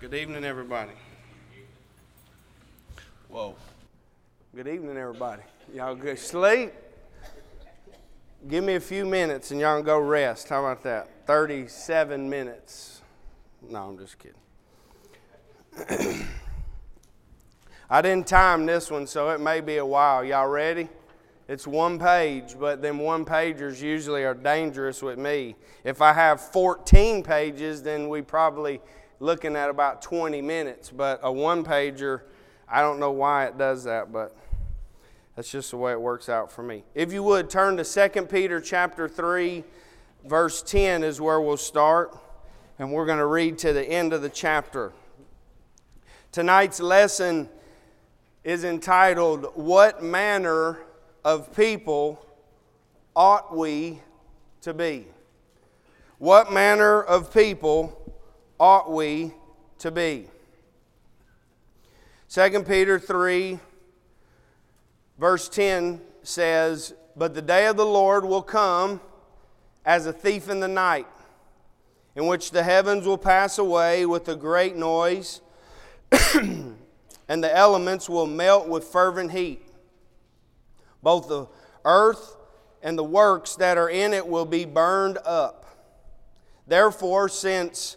Good evening, everybody. Whoa. Good evening, everybody. Y'all good sleep? Give me a few minutes and y'all can go rest. How about that? 37 minutes. No, I'm just kidding. I didn't time this one, so it may be a while. Y'all ready? It's one page, but them one pagers usually are dangerous with me. If I have 14 pages, then we probably looking at about 20 minutes. But a one pager, I don't know why it does that, but that's just the way it works out for me. If you would turn to 2 Peter chapter 3, verse 10 is where we'll start, and we're going to read to the end of the chapter. Tonight's lesson is entitled, What Manner of People Ought We to Be? What manner of people ought we to be? 2 Peter 3, verse 10 says, But the day of the Lord will come as a thief in the night, in which the heavens will pass away with a great noise, and the elements will melt with fervent heat. Both the earth and the works that are in it will be burned up. Therefore, since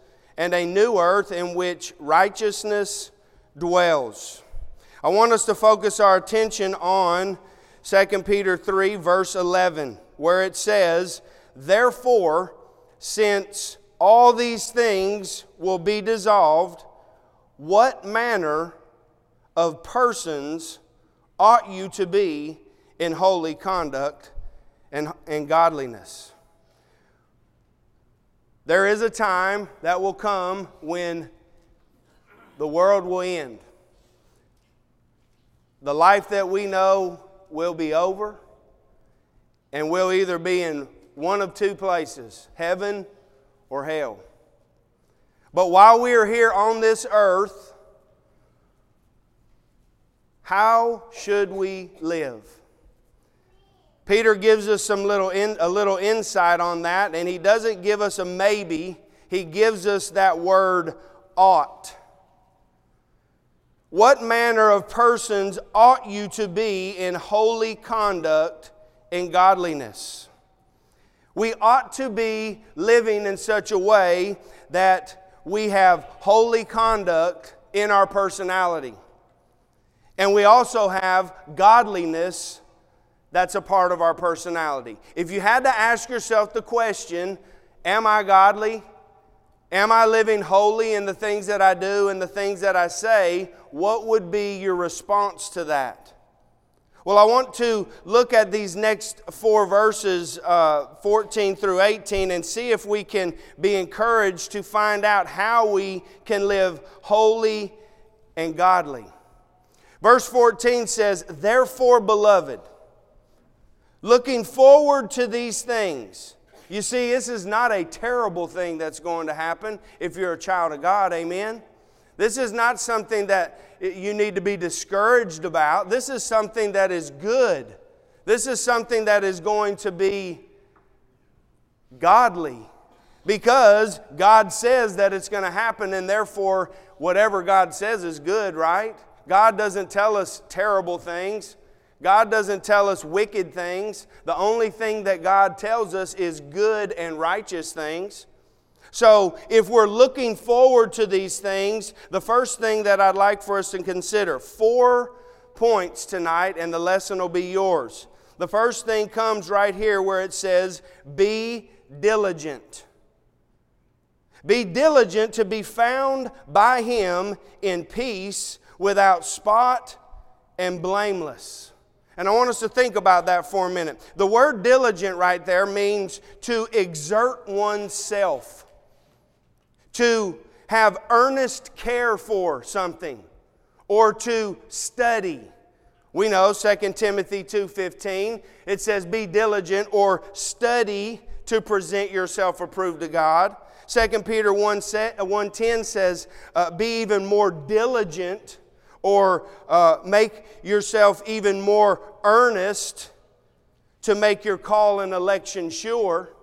and a new earth in which righteousness dwells. I want us to focus our attention on 2 Peter 3, verse 11, where it says, Therefore, since all these things will be dissolved, what manner of persons ought you to be in holy conduct and, and godliness? There is a time that will come when the world will end. The life that we know will be over, and we'll either be in one of two places heaven or hell. But while we are here on this earth, how should we live? Peter gives us some little in, a little insight on that, and he doesn't give us a maybe. He gives us that word ought. What manner of persons ought you to be in holy conduct and godliness? We ought to be living in such a way that we have holy conduct in our personality. And we also have godliness that's a part of our personality. If you had to ask yourself the question, Am I godly? Am I living holy in the things that I do and the things that I say? What would be your response to that? Well, I want to look at these next four verses, uh, 14 through 18, and see if we can be encouraged to find out how we can live holy and godly. Verse 14 says, Therefore, beloved, looking forward to these things. You see, this is not a terrible thing that's going to happen if you're a child of God, amen? This is not something that you need to be discouraged about. This is something that is good. This is something that is going to be godly because God says that it's going to happen, and therefore, whatever God says is good, right? God doesn't tell us terrible things. God doesn't tell us wicked things. The only thing that God tells us is good and righteous things. So, if we're looking forward to these things, the first thing that I'd like for us to consider four points tonight, and the lesson will be yours. The first thing comes right here where it says, Be diligent. Be diligent to be found by Him in peace, without spot, and blameless. And I want us to think about that for a minute. The word diligent right there means to exert oneself, to have earnest care for something, or to study. We know 2 Timothy 2:15 it says be diligent or study to present yourself approved to God. 2 Peter 1:10 says uh, be even more diligent or uh, make yourself even more earnest to make your call and election sure.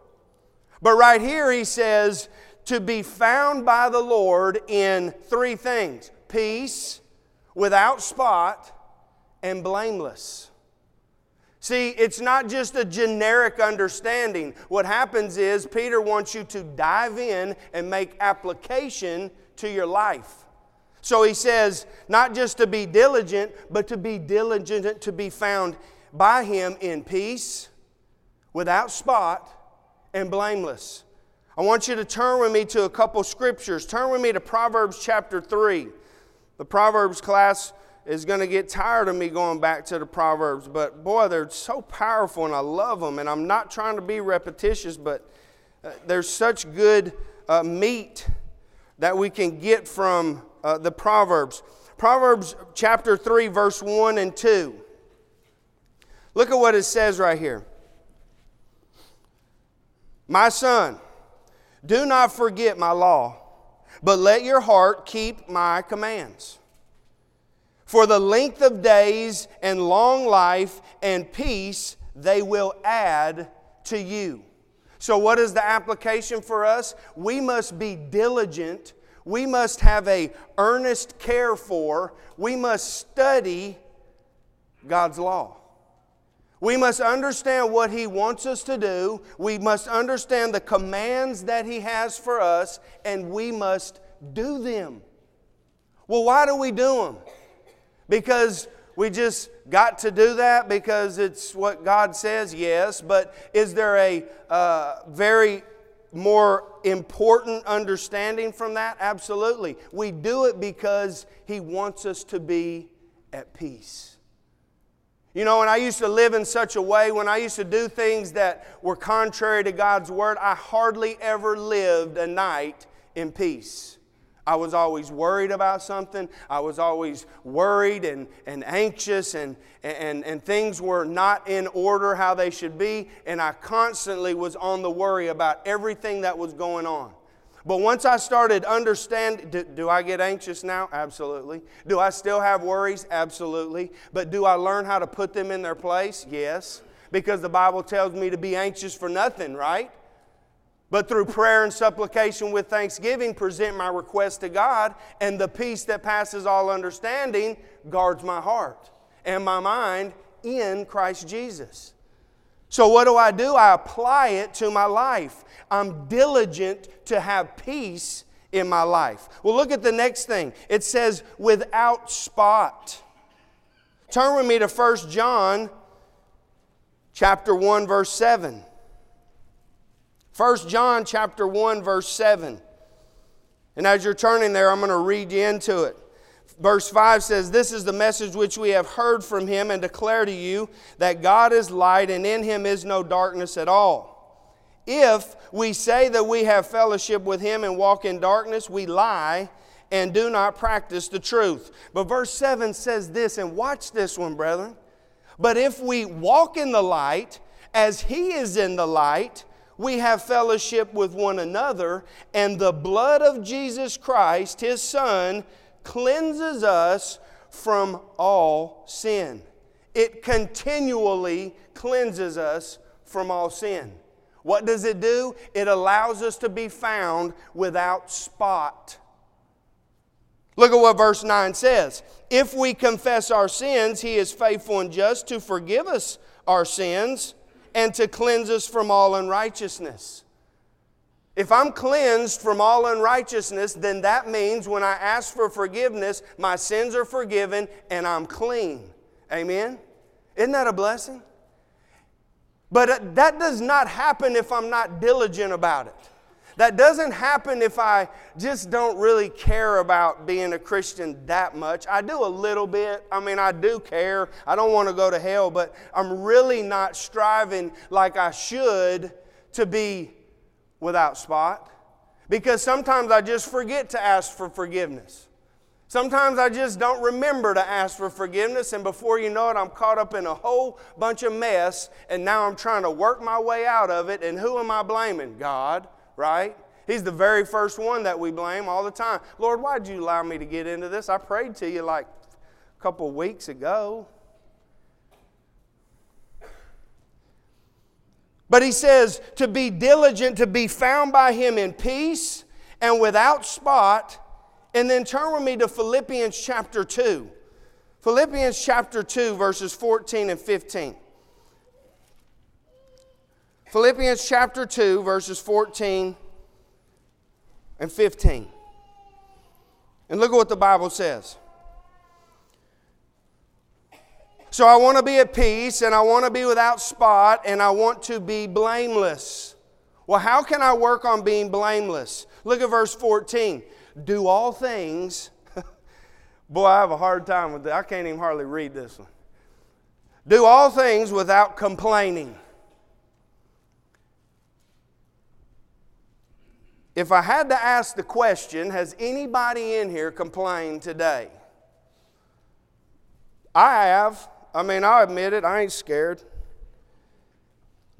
But right here he says to be found by the Lord in three things peace, without spot, and blameless. See, it's not just a generic understanding. What happens is Peter wants you to dive in and make application to your life. So he says, not just to be diligent, but to be diligent to be found by him in peace, without spot, and blameless. I want you to turn with me to a couple scriptures. Turn with me to Proverbs chapter 3. The Proverbs class is going to get tired of me going back to the Proverbs, but boy, they're so powerful and I love them. And I'm not trying to be repetitious, but uh, there's such good uh, meat that we can get from uh, the Proverbs. Proverbs chapter 3, verse 1 and 2. Look at what it says right here. My son, do not forget my law, but let your heart keep my commands. For the length of days and long life and peace they will add to you. So, what is the application for us? We must be diligent. We must have a earnest care for. We must study God's law. We must understand what He wants us to do. We must understand the commands that He has for us, and we must do them. Well, why do we do them? Because we just got to do that because it's what God says? Yes. But is there a uh, very more important understanding from that? Absolutely. We do it because He wants us to be at peace. You know, when I used to live in such a way, when I used to do things that were contrary to God's word, I hardly ever lived a night in peace. I was always worried about something. I was always worried and, and anxious, and, and, and things were not in order how they should be. And I constantly was on the worry about everything that was going on. But once I started understanding, do, do, I get anxious now? Absolutely. Do I still have worries? Absolutely. But do I learn how to put them in their place? Yes. Because the Bible tells me to be anxious for nothing, right? But through prayer and supplication with thanksgiving, present my request to God, and the peace that passes all understanding guards my heart and my mind in Christ Jesus. So, what do I do? I apply it to my life. I'm diligent to have peace in my life. Well, look at the next thing. It says, without spot. Turn with me to 1 John chapter 1, verse 7. 1 John chapter 1 verse 7. And as you're turning there, I'm going to read you into it. Verse 5 says, This is the message which we have heard from him and declare to you that God is light and in him is no darkness at all. If we say that we have fellowship with him and walk in darkness, we lie and do not practice the truth. But verse 7 says this, and watch this one, brethren. But if we walk in the light as he is in the light, we have fellowship with one another, and the blood of Jesus Christ, his Son, cleanses us from all sin. It continually cleanses us from all sin. What does it do? It allows us to be found without spot. Look at what verse 9 says. If we confess our sins, he is faithful and just to forgive us our sins and to cleanse us from all unrighteousness. If I'm cleansed from all unrighteousness, then that means when I ask for forgiveness, my sins are forgiven and I'm clean. Amen? Isn't that a blessing? But uh, that does not happen if I'm not diligent about it. That doesn't happen if I just don't really care about being a Christian that much. I do a little bit. I mean, I do care. I don't want to go to hell, but I'm really not striving like I should to be without spot. Because sometimes I just forget to ask for forgiveness. Sometimes I just don't remember to ask for forgiveness, and before you know it, I'm caught up in a whole bunch of mess, and now I'm trying to work my way out of it. And who am I blaming? God, right? He's the very first one that we blame all the time. Lord, why did you allow me to get into this? I prayed to you like a couple weeks ago. But he says to be diligent, to be found by him in peace and without spot and then turn with me to Philippians chapter 2. Philippians chapter 2, verses 14 and 15. Philippians chapter 2, verses 14 and 15. And look at what the Bible says. So I want to be at peace and I want to be without spot and I want to be blameless. Well, how can I work on being blameless? Look at verse 14 do all things. Boy, I have a hard time with that. I can't even hardly read this one. Do all things without complaining. If I had to ask the question, has anybody in here complained today? I have. I mean, I admit it, I ain't scared.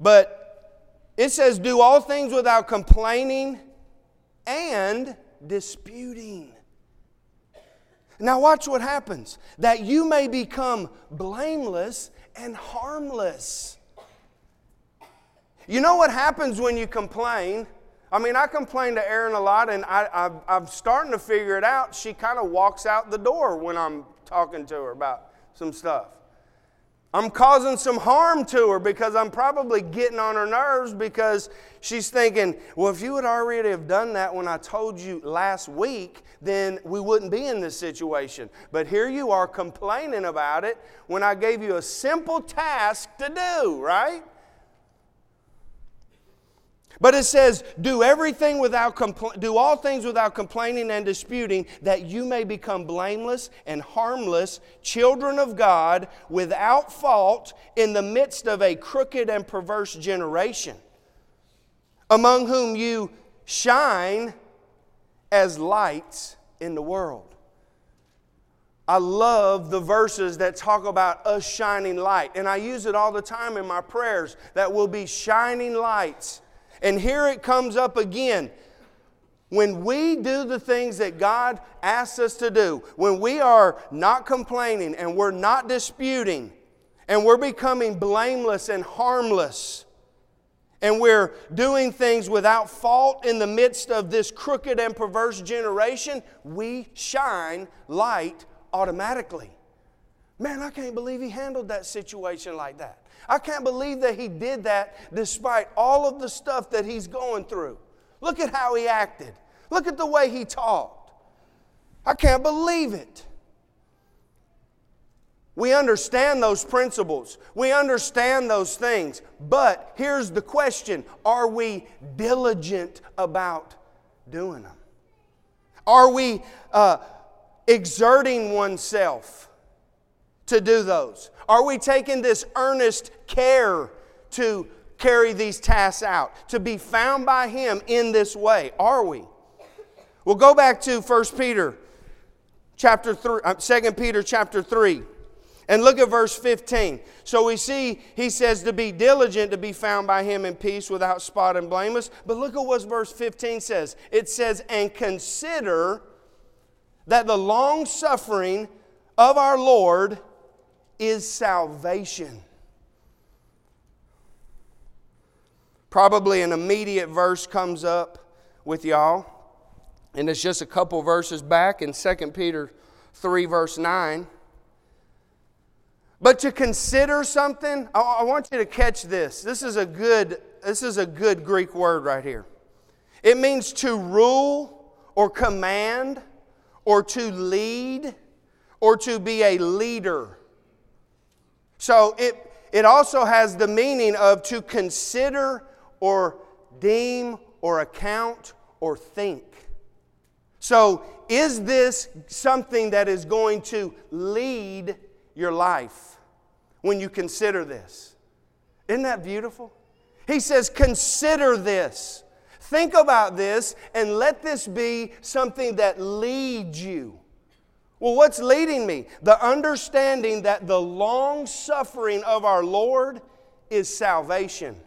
But it says, do all things without complaining and disputing. Now, watch what happens that you may become blameless and harmless. You know what happens when you complain? I mean, I complain to Erin a lot, and I, am starting to figure it out. She kind of walks out the door when I'm talking to her about some stuff. I'm causing some harm to her because I'm probably getting on her nerves because she's thinking, well, if you would already have done that when I told you last week, then we wouldn't be in this situation. But here you are complaining about it when I gave you a simple task to do, right? But it says, do everything without compl- do all things without complaining and disputing, that you may become blameless and harmless, children of God, without fault, in the midst of a crooked and perverse generation, among whom you shine as lights in the world. I love the verses that talk about us shining light, and I use it all the time in my prayers that we'll be shining lights and here it comes up again. When we do the things that God asks us to do, when we are not complaining and we're not disputing, and we're becoming blameless and harmless, and we're doing things without fault in the midst of this crooked and perverse generation, we shine light automatically. Man, I can't believe he handled that situation like that. I can't believe that he did that despite all of the stuff that he's going through. Look at how he acted. Look at the way he talked. I can't believe it. We understand those principles. We understand those things. But here's the question Are we diligent about doing them? Are we uh, exerting oneself to do those? Are we taking this earnest care to carry these tasks out, to be found by Him in this way? Are we? We'll go back to 1 Peter chapter 3, uh, 2 Peter chapter 3. And look at verse 15. So we see he says to be diligent to be found by him in peace without spot and blameless. But look at what verse 15 says. It says, And consider that the long suffering of our Lord is salvation. Probably an immediate verse comes up with y'all, and it's just a couple verses back in 2 Peter 3, verse 9. But to consider something, I want you to catch this. This is a good, this is a good Greek word right here. It means to rule or command or to lead or to be a leader. So it, it also has the meaning of to consider or deem or account or think. So, is this something that is going to lead your life when you consider this? Isn't that beautiful? He says, Consider this. Think about this and let this be something that leads you. Well, what's leading me? The understanding that the long suffering of our Lord is salvation.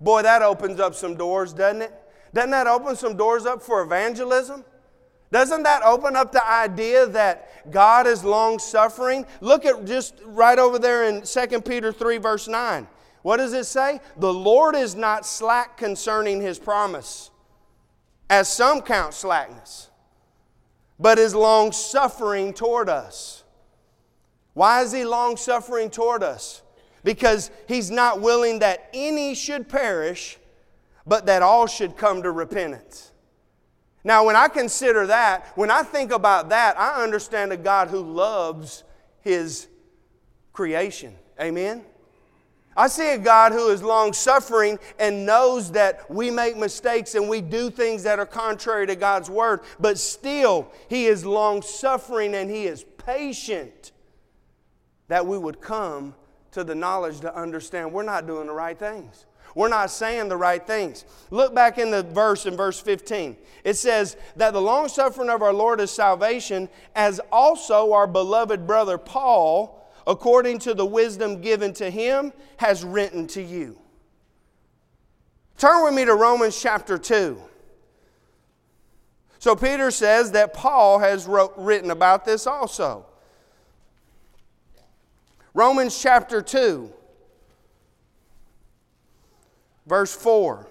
Boy, that opens up some doors, doesn't it? Doesn't that open some doors up for evangelism? Doesn't that open up the idea that God is long suffering? Look at just right over there in 2 Peter 3, verse 9. What does it say? The Lord is not slack concerning his promise, as some count slackness, but is long suffering toward us. Why is he long suffering toward us? Because he's not willing that any should perish, but that all should come to repentance. Now, when I consider that, when I think about that, I understand a God who loves his creation. Amen? I see a God who is long suffering and knows that we make mistakes and we do things that are contrary to God's word, but still, He is long suffering and He is patient that we would come to the knowledge to understand we're not doing the right things. We're not saying the right things. Look back in the verse in verse 15. It says that the long suffering of our Lord is salvation, as also our beloved brother Paul, according to the wisdom given to him, has written to you. Turn with me to Romans chapter 2. So Peter says that Paul has wrote, written about this also. Romans chapter 2, verse 4.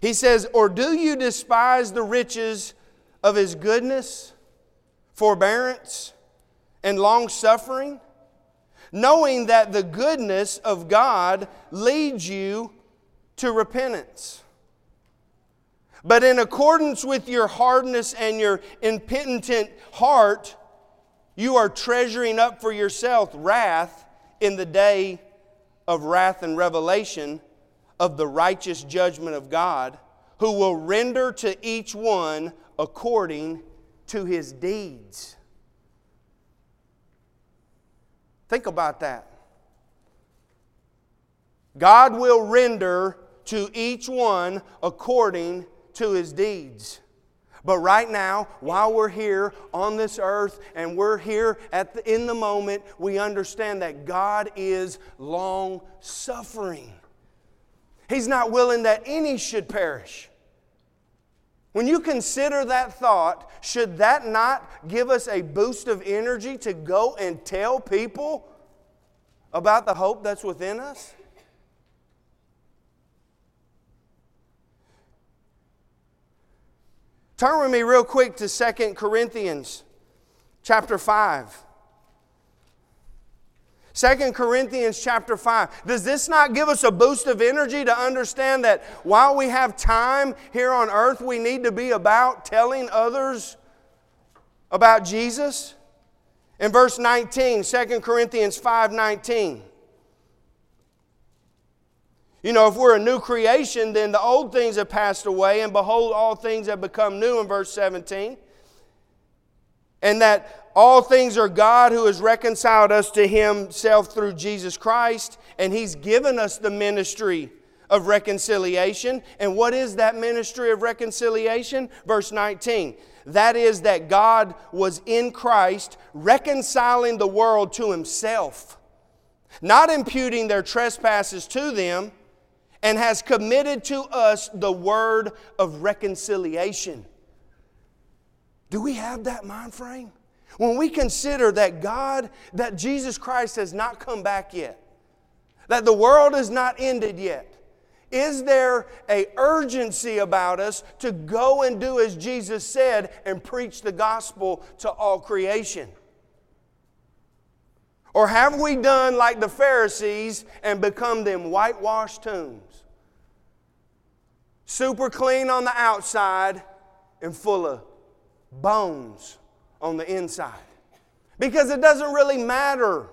He says, Or do you despise the riches of his goodness, forbearance, and long suffering, knowing that the goodness of God leads you to repentance? But in accordance with your hardness and your impenitent heart, you are treasuring up for yourself wrath in the day of wrath and revelation of the righteous judgment of God, who will render to each one according to his deeds. Think about that. God will render to each one according to his deeds. But right now, while we're here on this earth and we're here at the, in the moment, we understand that God is long suffering. He's not willing that any should perish. When you consider that thought, should that not give us a boost of energy to go and tell people about the hope that's within us? Turn with me real quick to 2 Corinthians chapter 5. 2 Corinthians chapter 5. Does this not give us a boost of energy to understand that while we have time here on earth, we need to be about telling others about Jesus? In verse 19, 2 Corinthians 5 19. You know, if we're a new creation, then the old things have passed away, and behold, all things have become new in verse 17. And that all things are God who has reconciled us to Himself through Jesus Christ, and He's given us the ministry of reconciliation. And what is that ministry of reconciliation? Verse 19. That is, that God was in Christ reconciling the world to Himself, not imputing their trespasses to them and has committed to us the word of reconciliation. Do we have that mind frame? When we consider that God, that Jesus Christ has not come back yet, that the world is not ended yet, is there a urgency about us to go and do as Jesus said and preach the gospel to all creation? Or have we done like the Pharisees and become them whitewashed tombs? Super clean on the outside and full of bones on the inside. Because it doesn't really matter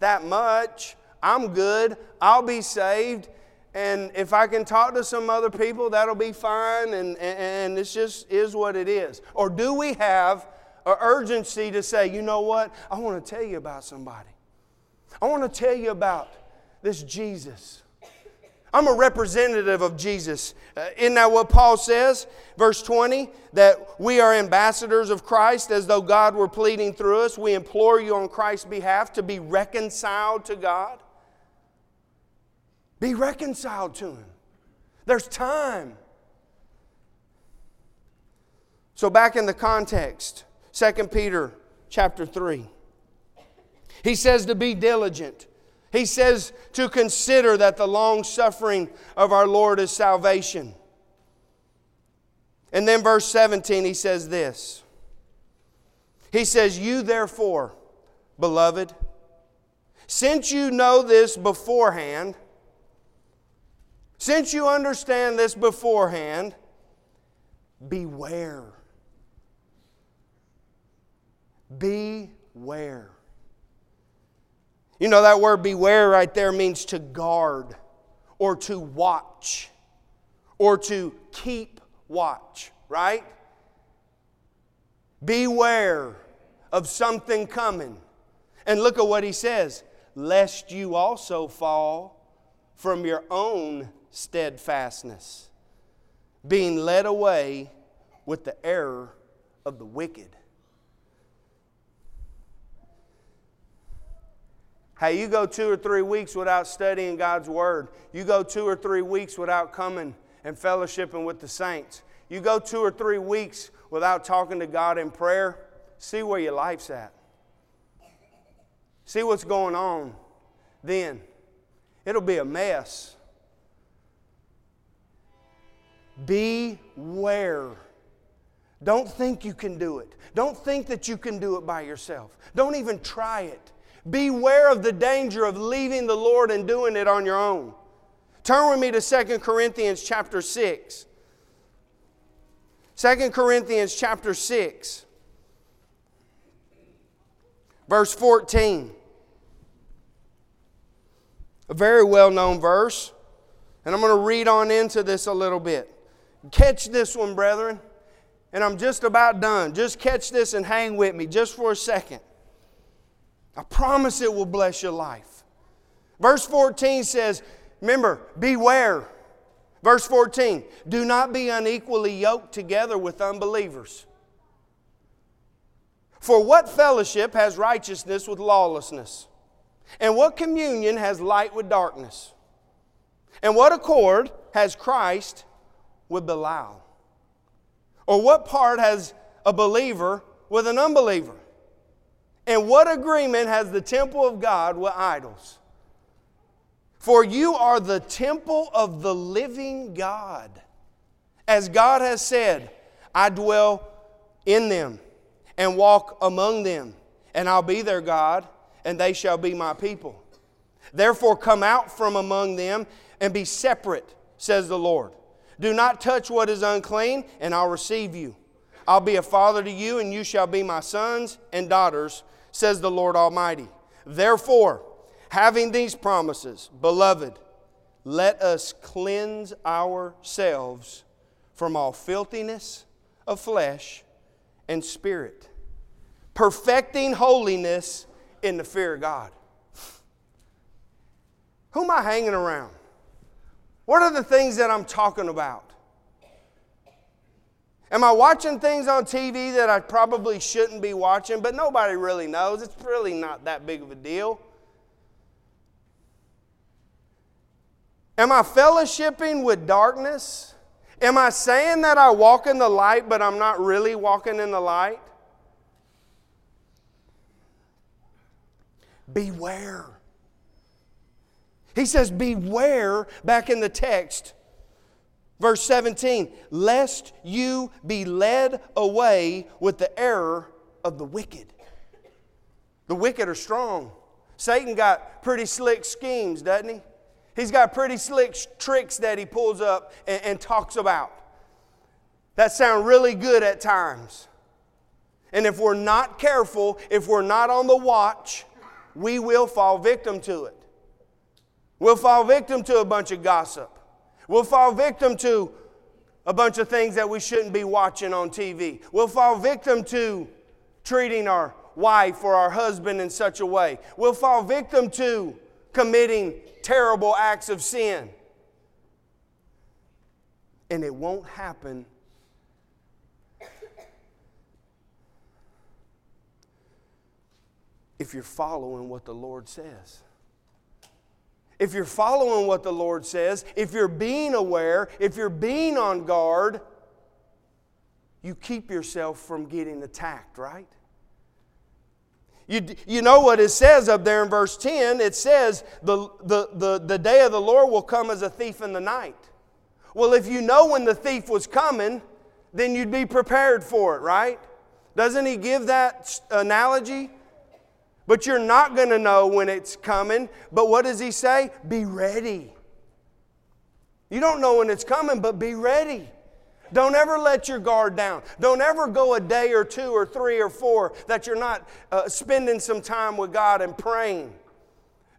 that much. I'm good, I'll be saved, and if I can talk to some other people, that'll be fine, and, and, and just is what it is. Or do we have an urgency to say, you know what? I want to tell you about somebody. I want to tell you about this Jesus. I'm a representative of Jesus. Uh, isn't that what Paul says? Verse 20, that we are ambassadors of Christ as though God were pleading through us. We implore you on Christ's behalf to be reconciled to God. Be reconciled to Him. There's time. So, back in the context, 2 Peter chapter 3, he says to be diligent he says to consider that the long suffering of our Lord is salvation. And then, verse 17, he says this He says, You therefore, beloved, since you know this beforehand, since you understand this beforehand, beware. Beware. You know, that word beware right there means to guard or to watch or to keep watch, right? Beware of something coming. And look at what he says lest you also fall from your own steadfastness, being led away with the error of the wicked. Hey, you go two or three weeks without studying God's Word. You go two or three weeks without coming and fellowshipping with the saints. You go two or three weeks without talking to God in prayer. See where your life's at. See what's going on then. It'll be a mess. Beware. Don't think you can do it. Don't think that you can do it by yourself. Don't even try it. Beware of the danger of leaving the Lord and doing it on your own. Turn with me to 2 Corinthians chapter 6. 2 Corinthians chapter 6, verse 14. A very well known verse. And I'm going to read on into this a little bit. Catch this one, brethren. And I'm just about done. Just catch this and hang with me just for a second. I promise it will bless your life. Verse 14 says, remember, beware. Verse 14, do not be unequally yoked together with unbelievers. For what fellowship has righteousness with lawlessness? And what communion has light with darkness? And what accord has Christ with Belial? Or what part has a believer with an unbeliever? And what agreement has the temple of God with idols? For you are the temple of the living God. As God has said, I dwell in them and walk among them, and I'll be their God, and they shall be my people. Therefore, come out from among them and be separate, says the Lord. Do not touch what is unclean, and I'll receive you. I'll be a father to you, and you shall be my sons and daughters says the Lord Almighty. Therefore, having these promises, beloved, let us cleanse ourselves from all filthiness of flesh and spirit, perfecting holiness in the fear of God. Who am I hanging around? What are the things that I'm talking about? Am I watching things on TV that I probably shouldn't be watching, but nobody really knows? It's really not that big of a deal. Am I fellowshipping with darkness? Am I saying that I walk in the light, but I'm not really walking in the light? Beware. He says, Beware back in the text Verse 17, lest you be led away with the error of the wicked. The wicked are strong. Satan got pretty slick schemes, doesn't he? He's got pretty slick tricks that he pulls up and, and talks about. That sound really good at times. And if we're not careful, if we're not on the watch, we will fall victim to it. We'll fall victim to a bunch of gossip. We'll fall victim to a bunch of things that we shouldn't be watching on TV. We'll fall victim to treating our wife or our husband in such a way. We'll fall victim to committing terrible acts of sin. And it won't happen if you're following what the Lord says. If you're following what the Lord says, if you're being aware, if you're being on guard, you keep yourself from getting attacked, right? You, you know what it says up there in verse 10? It says, the, the, the, the day of the Lord will come as a thief in the night. Well, if you know when the thief was coming, then you'd be prepared for it, right? Doesn't he give that analogy? But you're not going to know when it's coming. But what does he say? Be ready. You don't know when it's coming, but be ready. Don't ever let your guard down. Don't ever go a day or two or three or four that you're not uh, spending some time with God and praying.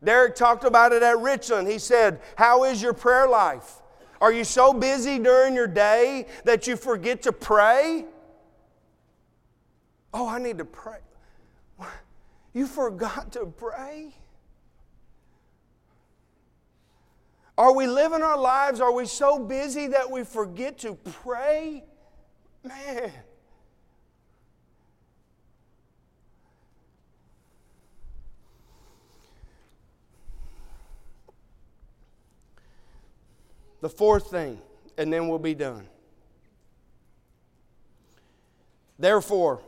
Derek talked about it at Richland. He said, How is your prayer life? Are you so busy during your day that you forget to pray? Oh, I need to pray. You forgot to pray? Are we living our lives? Are we so busy that we forget to pray? Man. The fourth thing, and then we'll be done. Therefore,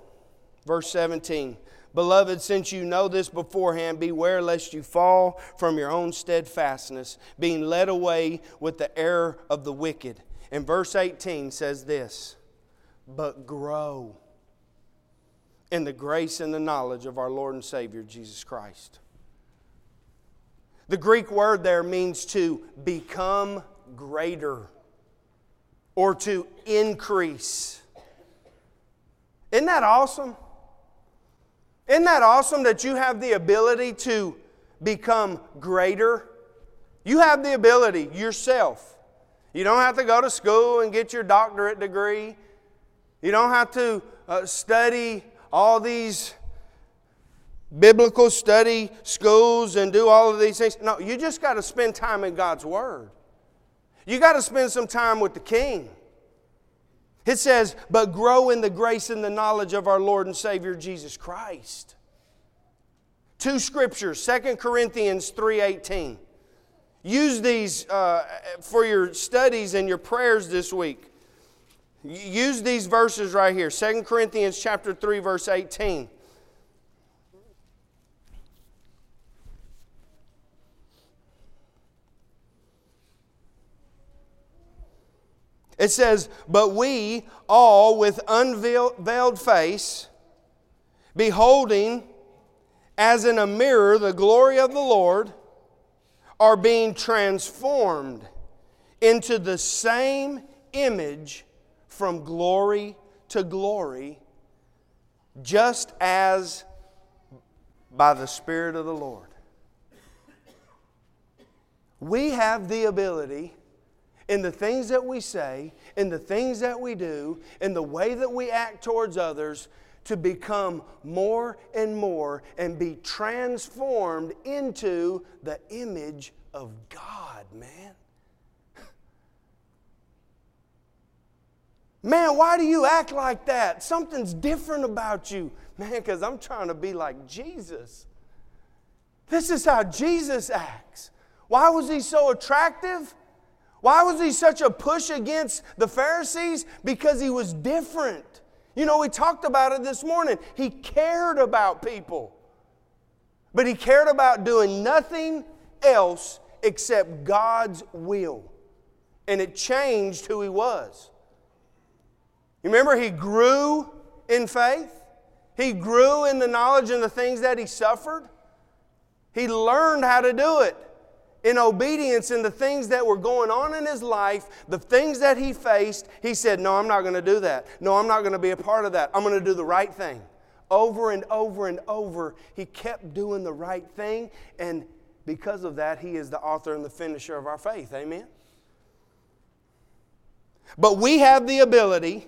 verse 17. Beloved, since you know this beforehand, beware lest you fall from your own steadfastness, being led away with the error of the wicked. And verse 18 says this But grow in the grace and the knowledge of our Lord and Savior, Jesus Christ. The Greek word there means to become greater or to increase. Isn't that awesome? Isn't that awesome that you have the ability to become greater? You have the ability yourself. You don't have to go to school and get your doctorate degree. You don't have to uh, study all these biblical study schools and do all of these things. No, you just got to spend time in God's Word. You got to spend some time with the King. It says, but grow in the grace and the knowledge of our Lord and Savior Jesus Christ. Two scriptures, 2 Corinthians 3.18. Use these uh, for your studies and your prayers this week. Use these verses right here. 2 Corinthians chapter 3, verse 18. It says, But we all with unveiled face, beholding as in a mirror the glory of the Lord, are being transformed into the same image from glory to glory, just as by the Spirit of the Lord. We have the ability in the things that we say, in the things that we do, in the way that we act towards others, to become more and more and be transformed into the image of God, man. Man, why do you act like that? Something's different about you. Man, because I'm trying to be like Jesus. This is how Jesus acts. Why was he so attractive? Why was he such a push against the Pharisees? Because he was different. You know, we talked about it this morning. He cared about people, but he cared about doing nothing else except God's will. And it changed who he was. You remember, he grew in faith, he grew in the knowledge and the things that he suffered. He learned how to do it in obedience in the things that were going on in his life, the things that he faced, he said, No, I'm not going to do that. No, I'm not going to be a part of that. I'm going to do the right thing. Over and over and over, he kept doing the right thing, and because of that, he is the author and the finisher of our faith. Amen? But we have the ability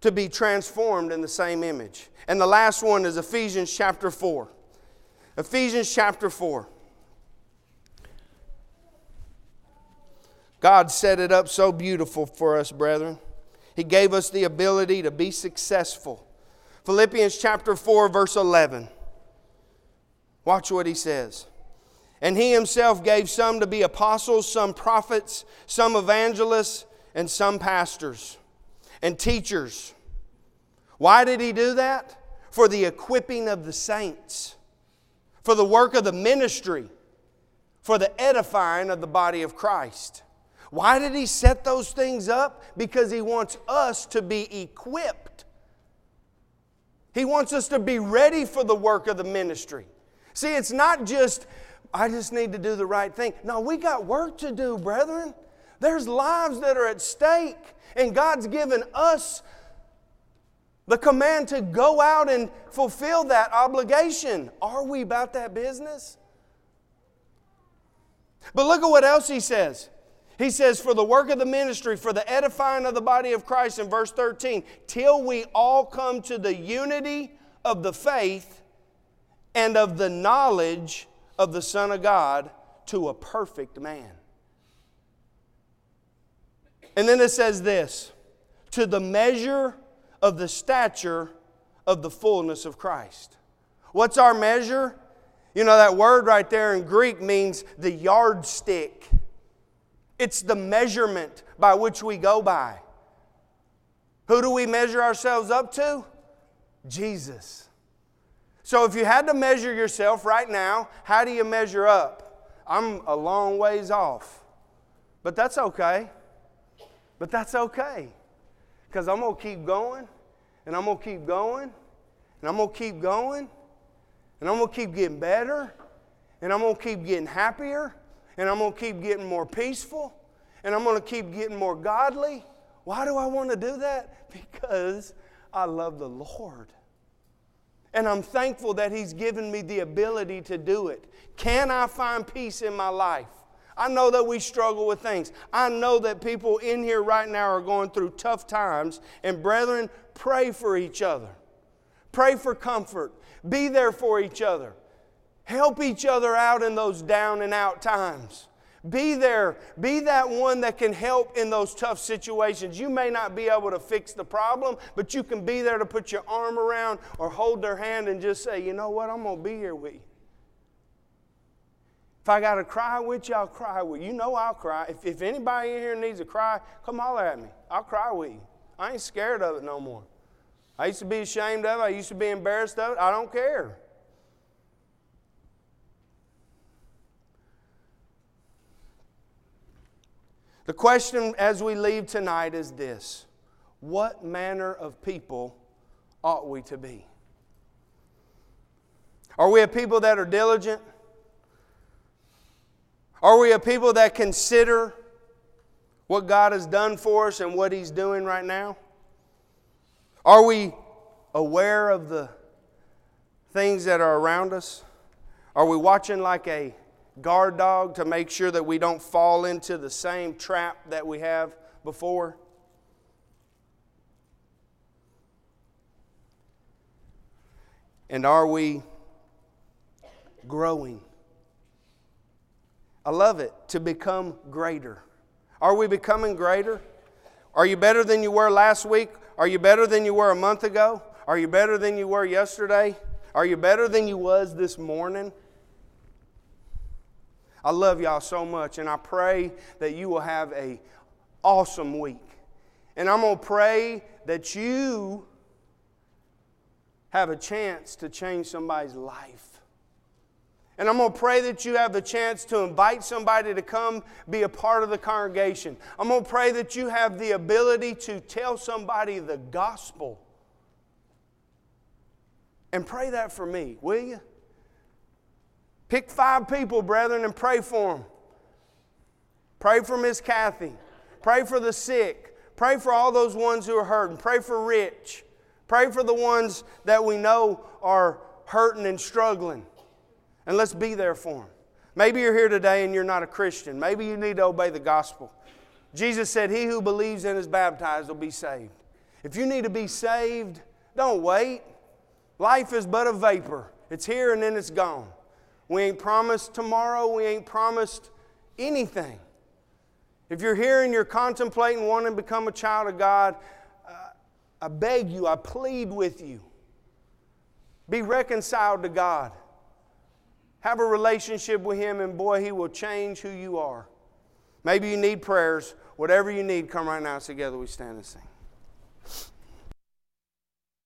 to be transformed in the same image. And the last one is Ephesians chapter 4. Ephesians chapter 4. God set it up so beautiful for us, brethren. He gave us the ability to be successful. Philippians chapter 4, verse 11. Watch what he says. And he himself gave some to be apostles, some prophets, some evangelists, and some pastors and teachers. Why did he do that? For the equipping of the saints, for the work of the ministry, for the edifying of the body of Christ. Why did he set those things up? Because he wants us to be equipped. He wants us to be ready for the work of the ministry. See, it's not just, I just need to do the right thing. No, we got work to do, brethren. There's lives that are at stake, and God's given us the command to go out and fulfill that obligation. Are we about that business? But look at what else he says. He says, For the work of the ministry, for the edifying of the body of Christ in verse 13, till we all come to the unity of the faith and of the knowledge of the Son of God to a perfect man. And then it says this to the measure of the stature of the fullness of Christ. What's our measure? You know, that word right there in Greek means the yardstick. It's the measurement by which we go by. Who do we measure ourselves up to? Jesus. So if you had to measure yourself right now, how do you measure up? I'm a long ways off. But that's okay. But that's okay. Because I'm going to keep going, and I'm going to keep going, and I'm going to keep going, and I'm going to keep getting better, and I'm going to keep getting happier, and I'm going to keep getting more peaceful, and I'm going to keep getting more godly. Why do I want to do that? Because I love the Lord. And I'm thankful that He's given me the ability to do it. Can I find peace in my life? I know that we struggle with things. I know that people in here right now are going through tough times. And brethren, pray for each other. Pray for comfort. Be there for each other. Help each other out in those down and out times. Be there. Be that one that can help in those tough situations. You may not be able to fix the problem, but you can be there to put your arm around or hold their hand and just say, you know what, I'm going to be here with you. If I got to cry with you, I'll cry with you. You know I'll cry. If, if anybody in here needs to cry, come holler at me. I'll cry with you. I ain't scared of it no more. I used to be ashamed of it. I used to be embarrassed of it. I don't care. The question as we leave tonight is this What manner of people ought we to be? Are we a people that are diligent? Are we a people that consider what God has done for us and what He's doing right now? Are we aware of the things that are around us? Are we watching like a guard dog to make sure that we don't fall into the same trap that we have before? And are we growing? I love it, to become greater. Are we becoming greater? Are you better than you were last week? Are you better than you were a month ago? Are you better than you were yesterday? Are you better than you was this morning? I love y'all so much and I pray that you will have a awesome week. And I'm going to pray that you have a chance to change somebody's life. And I'm going to pray that you have the chance to invite somebody to come be a part of the congregation. I'm going to pray that you have the ability to tell somebody the gospel. And pray that for me, will you? Pick five people, brethren, and pray for them. Pray for Miss Kathy. Pray for the sick. Pray for all those ones who are hurting. Pray for Rich. Pray for the ones that we know are hurting and struggling. And let's be there for them. Maybe you're here today and you're not a Christian. Maybe you need to obey the gospel. Jesus said, He who believes and is baptized will be saved. If you need to be saved, don't wait. Life is but a vapor, it's here and then it's gone. We ain't promised tomorrow, we ain't promised anything. If you're here and you're contemplating wanting to become a child of God, uh, I beg you, I plead with you. Be reconciled to God. Have a relationship with Him, and boy, He will change who you are. Maybe you need prayers. Whatever you need, come right now. Together we stand and sing.